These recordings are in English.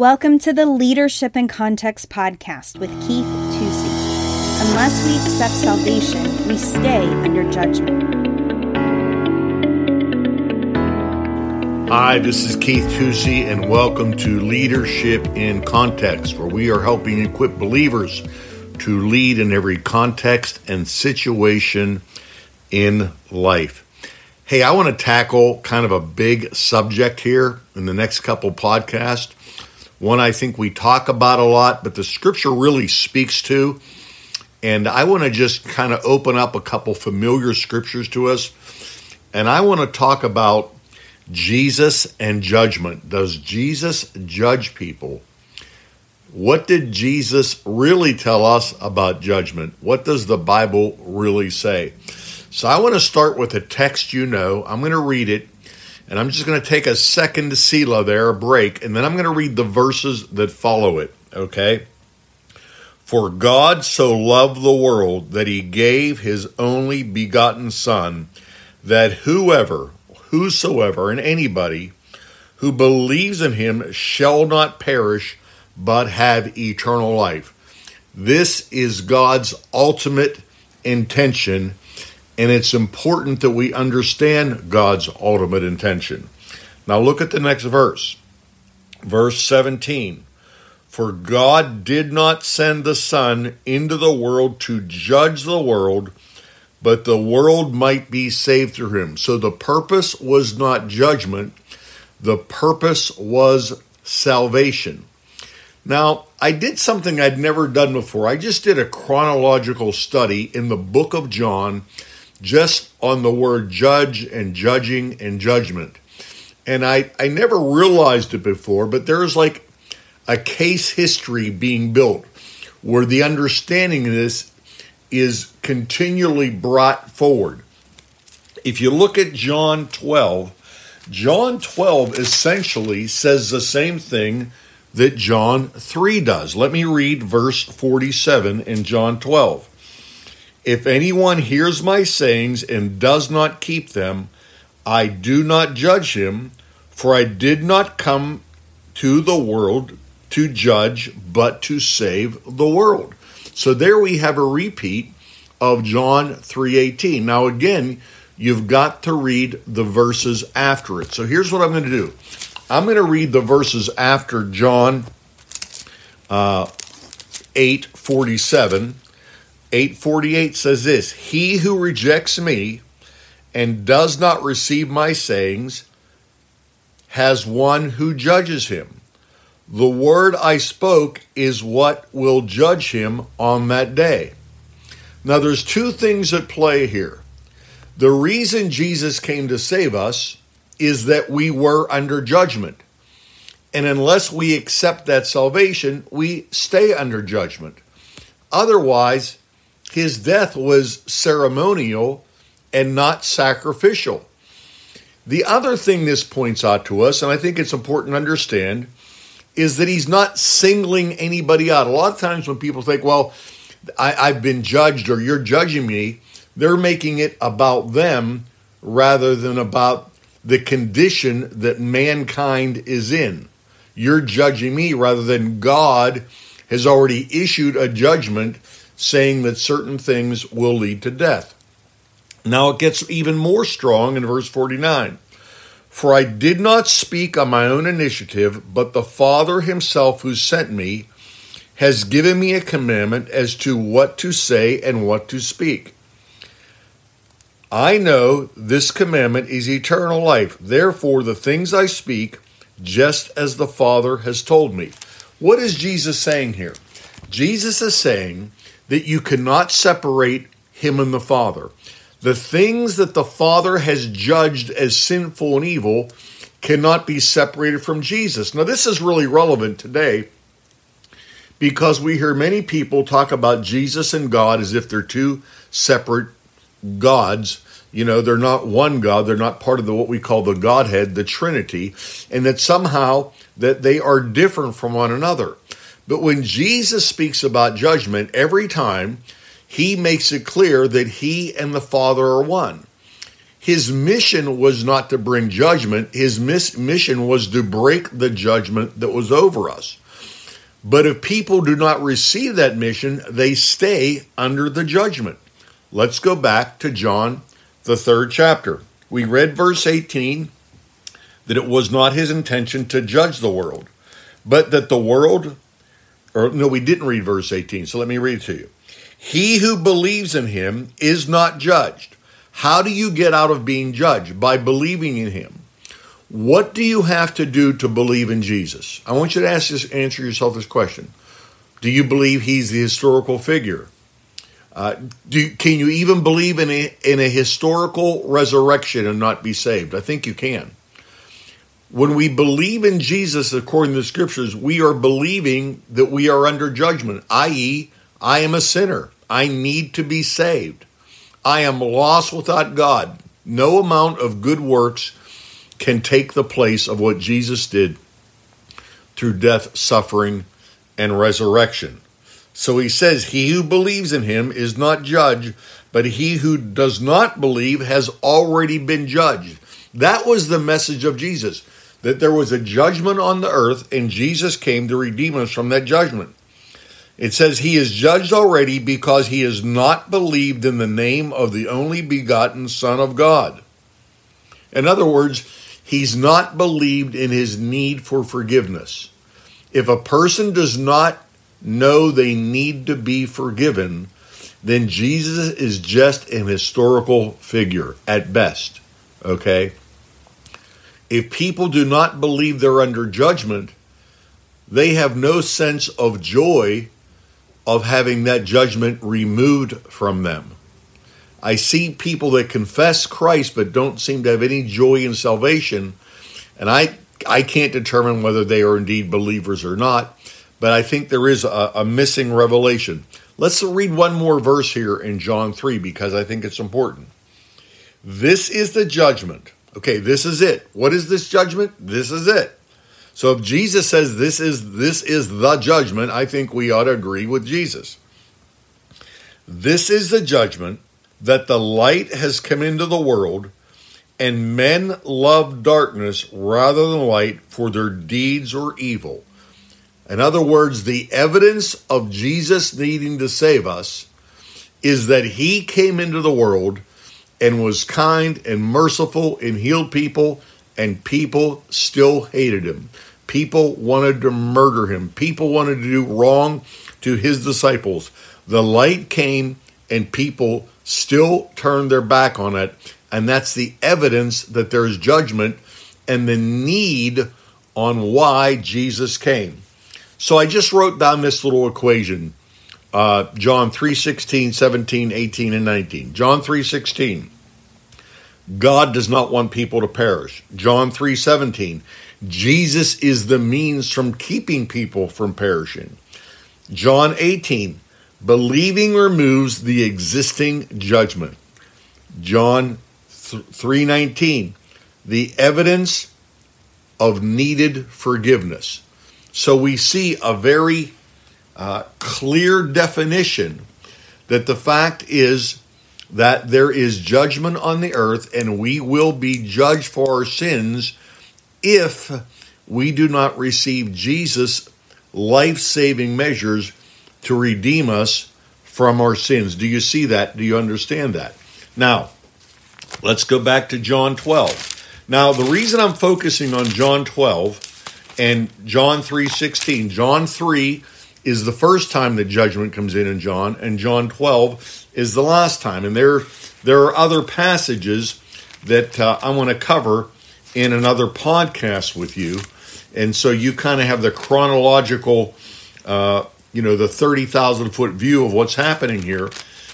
Welcome to the Leadership in Context podcast with Keith Tusey. Unless we accept salvation, we stay under judgment. Hi, this is Keith Tusey, and welcome to Leadership in Context, where we are helping equip believers to lead in every context and situation in life. Hey, I want to tackle kind of a big subject here in the next couple podcasts one I think we talk about a lot, but the scripture really speaks to. And I want to just kind of open up a couple familiar scriptures to us. And I want to talk about Jesus and judgment. Does Jesus judge people? What did Jesus really tell us about judgment? What does the Bible really say? So I want to start with a text you know. I'm going to read it and I'm just going to take a second to Selah there, a break, and then I'm going to read the verses that follow it, okay? For God so loved the world that he gave his only begotten Son, that whoever, whosoever, and anybody who believes in him shall not perish, but have eternal life. This is God's ultimate intention and it's important that we understand God's ultimate intention. Now, look at the next verse, verse 17. For God did not send the Son into the world to judge the world, but the world might be saved through him. So the purpose was not judgment, the purpose was salvation. Now, I did something I'd never done before. I just did a chronological study in the book of John just on the word judge and judging and judgment. And I, I never realized it before, but there's like a case history being built where the understanding of this is continually brought forward. If you look at John 12, John 12 essentially says the same thing that John 3 does. Let me read verse 47 in John 12. If anyone hears my sayings and does not keep them, I do not judge him, for I did not come to the world to judge, but to save the world. So there we have a repeat of John 3:18. Now again, you've got to read the verses after it. So here's what I'm going to do. I'm going to read the verses after John uh, 8:47 848 says this He who rejects me and does not receive my sayings has one who judges him. The word I spoke is what will judge him on that day. Now, there's two things at play here. The reason Jesus came to save us is that we were under judgment. And unless we accept that salvation, we stay under judgment. Otherwise, his death was ceremonial and not sacrificial. The other thing this points out to us, and I think it's important to understand, is that he's not singling anybody out. A lot of times when people think, well, I, have been judged or you're judging me, they're making it about them rather than about the condition that mankind is in. You're judging me rather than God has already issued a judgment saying that certain things will lead to death. Now it gets even more strong in verse 49. For I did not speak on my own initiative, but the Father himself who sent me has given me a commandment as to what to say and what to speak. I know this commandment is eternal life. Therefore, the things I speak, just as the Father has told me. What is Jesus saying here? Jesus is saying that you cannot separate him and the Father. The things that the Father has judged as sinful and evil cannot be separated from Jesus. Now, this is really relevant today because we hear many people talk about Jesus and God as if they're two separate gods. You know, they're not one God, they're not part of the what we call the Godhead, the Trinity, and that somehow that they are different from one another. But when Jesus speaks about judgment, every time he makes it clear that he and the Father are one. his mission was not to bring judgment, his mis- mission was to break the judgment that was over us. But if people do not receive that mission, they stay under the judgment. Let's go back to John, the third chapter. We read verse 18 that it was not his intention to judge the world, but that the world, or no, we didn't read verse 18, so let me read it to you. He who believes in him is not judged. How do you get out of being judged? By believing in him. What do you have to do to believe in Jesus? I want you to ask this, answer yourself this question. Do you believe he's the historical figure? Uh, do, can you even believe in a, in a historical resurrection and not be saved? I think you can. When we believe in Jesus according to the scriptures, we are believing that we are under judgment, i.e., I am a sinner. I need to be saved. I am lost without God. No amount of good works can take the place of what Jesus did through death, suffering, and resurrection. So he says, He who believes in him is not judged, but he who does not believe has already been judged. That was the message of Jesus that there was a judgment on the earth, and Jesus came to redeem us from that judgment. It says he is judged already because he has not believed in the name of the only begotten Son of God. In other words, he's not believed in his need for forgiveness. If a person does not know they need to be forgiven, then Jesus is just an historical figure at best. Okay? If people do not believe they're under judgment, they have no sense of joy of having that judgment removed from them. I see people that confess Christ but don't seem to have any joy in salvation, and I I can't determine whether they are indeed believers or not, but I think there is a, a missing revelation. Let's read one more verse here in John 3 because I think it's important. This is the judgment Okay, this is it. What is this judgment? This is it. So if Jesus says this is this is the judgment, I think we ought to agree with Jesus. This is the judgment that the light has come into the world and men love darkness rather than light for their deeds or evil. In other words, the evidence of Jesus needing to save us is that he came into the world and was kind and merciful and healed people, and people still hated him. People wanted to murder him. People wanted to do wrong to his disciples. The light came, and people still turned their back on it. And that's the evidence that there's judgment and the need on why Jesus came. So I just wrote down this little equation uh, John 3 16, 17, 18, and 19. John 3 16. God does not want people to perish. John 3 17. Jesus is the means from keeping people from perishing. John 18. Believing removes the existing judgment. John 3:19 the evidence of needed forgiveness. So we see a very uh, clear definition that the fact is that there is judgment on the earth and we will be judged for our sins if we do not receive Jesus' life saving measures to redeem us from our sins. Do you see that? Do you understand that? Now, let's go back to John 12. Now, the reason I'm focusing on John 12 and John 3:16, John 3 is the first time that judgment comes in in John, and John 12 is the last time. And there, there are other passages that uh, I want to cover in another podcast with you. And so you kind of have the chronological, uh, you know, the 30,000 foot view of what's happening here.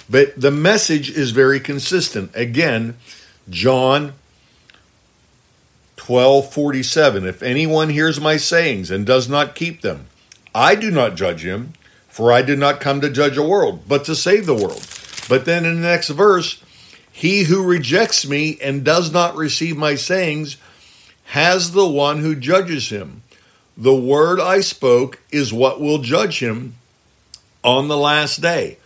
But the message is very consistent. Again, John 12 47. If anyone hears my sayings and does not keep them, I do not judge him, for I did not come to judge a world, but to save the world. But then in the next verse, he who rejects me and does not receive my sayings has the one who judges him. The word I spoke is what will judge him on the last day.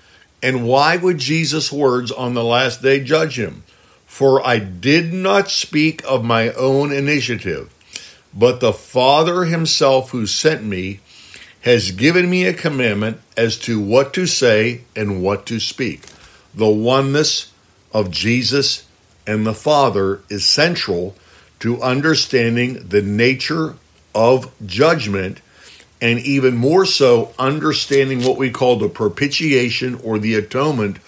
And why would Jesus' words on the last day judge him? For I did not speak of my own initiative, but the Father himself who sent me has given me a commandment as to what to say and what to speak. The oneness of Jesus and the Father is central to understanding the nature of judgment and even more so understanding what we call the propitiation or the atonement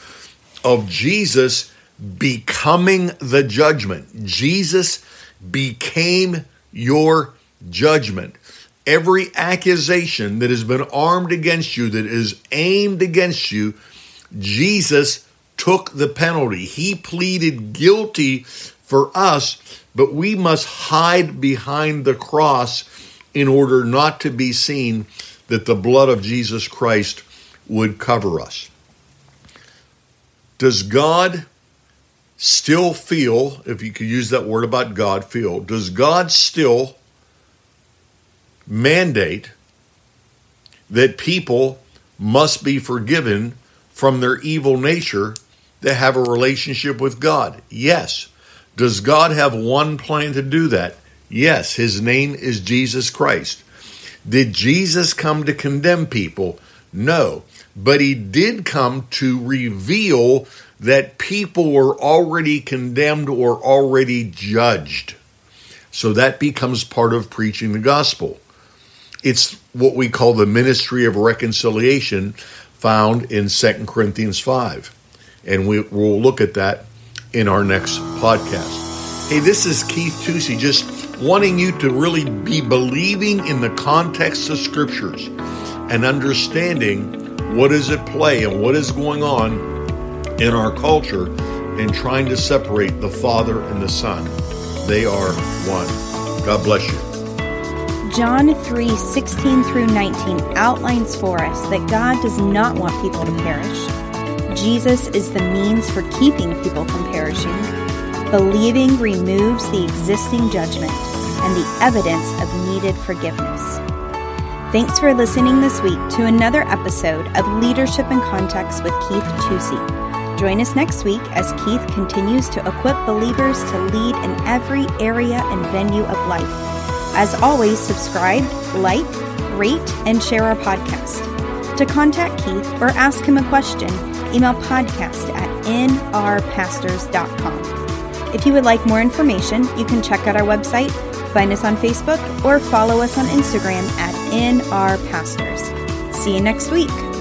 of Jesus becoming the judgment. Jesus became your judgment. Every accusation that has been armed against you, that is aimed against you, Jesus took the penalty. He pleaded guilty for us, but we must hide behind the cross in order not to be seen that the blood of Jesus Christ would cover us. Does God still feel, if you could use that word about God, feel, does God still mandate that people must be forgiven from their evil nature that have a relationship with God? Yes. Does God have one plan to do that? Yes, his name is Jesus Christ. Did Jesus come to condemn people? No. But he did come to reveal that people were already condemned or already judged. So that becomes part of preaching the gospel. It's what we call the ministry of reconciliation found in 2 Corinthians 5. And we, will look at that in our next podcast. Hey, this is Keith Tusey, just wanting you to really be believing in the context of scriptures and understanding what is at play and what is going on in our culture and trying to separate the Father and the Son. They are one. God bless you. John 3 16 through 19 outlines for us that God does not want people to perish. Jesus is the means for keeping people from perishing. Believing removes the existing judgment and the evidence of needed forgiveness. Thanks for listening this week to another episode of Leadership in Context with Keith Tusey. Join us next week as Keith continues to equip believers to lead in every area and venue of life as always, subscribe, like, rate, and share our podcast. To contact Keith or ask him a question, email podcast at nrpastors.com. If you would like more information, you can check out our website, find us on Facebook, or follow us on Instagram at nrpastors. See you next week.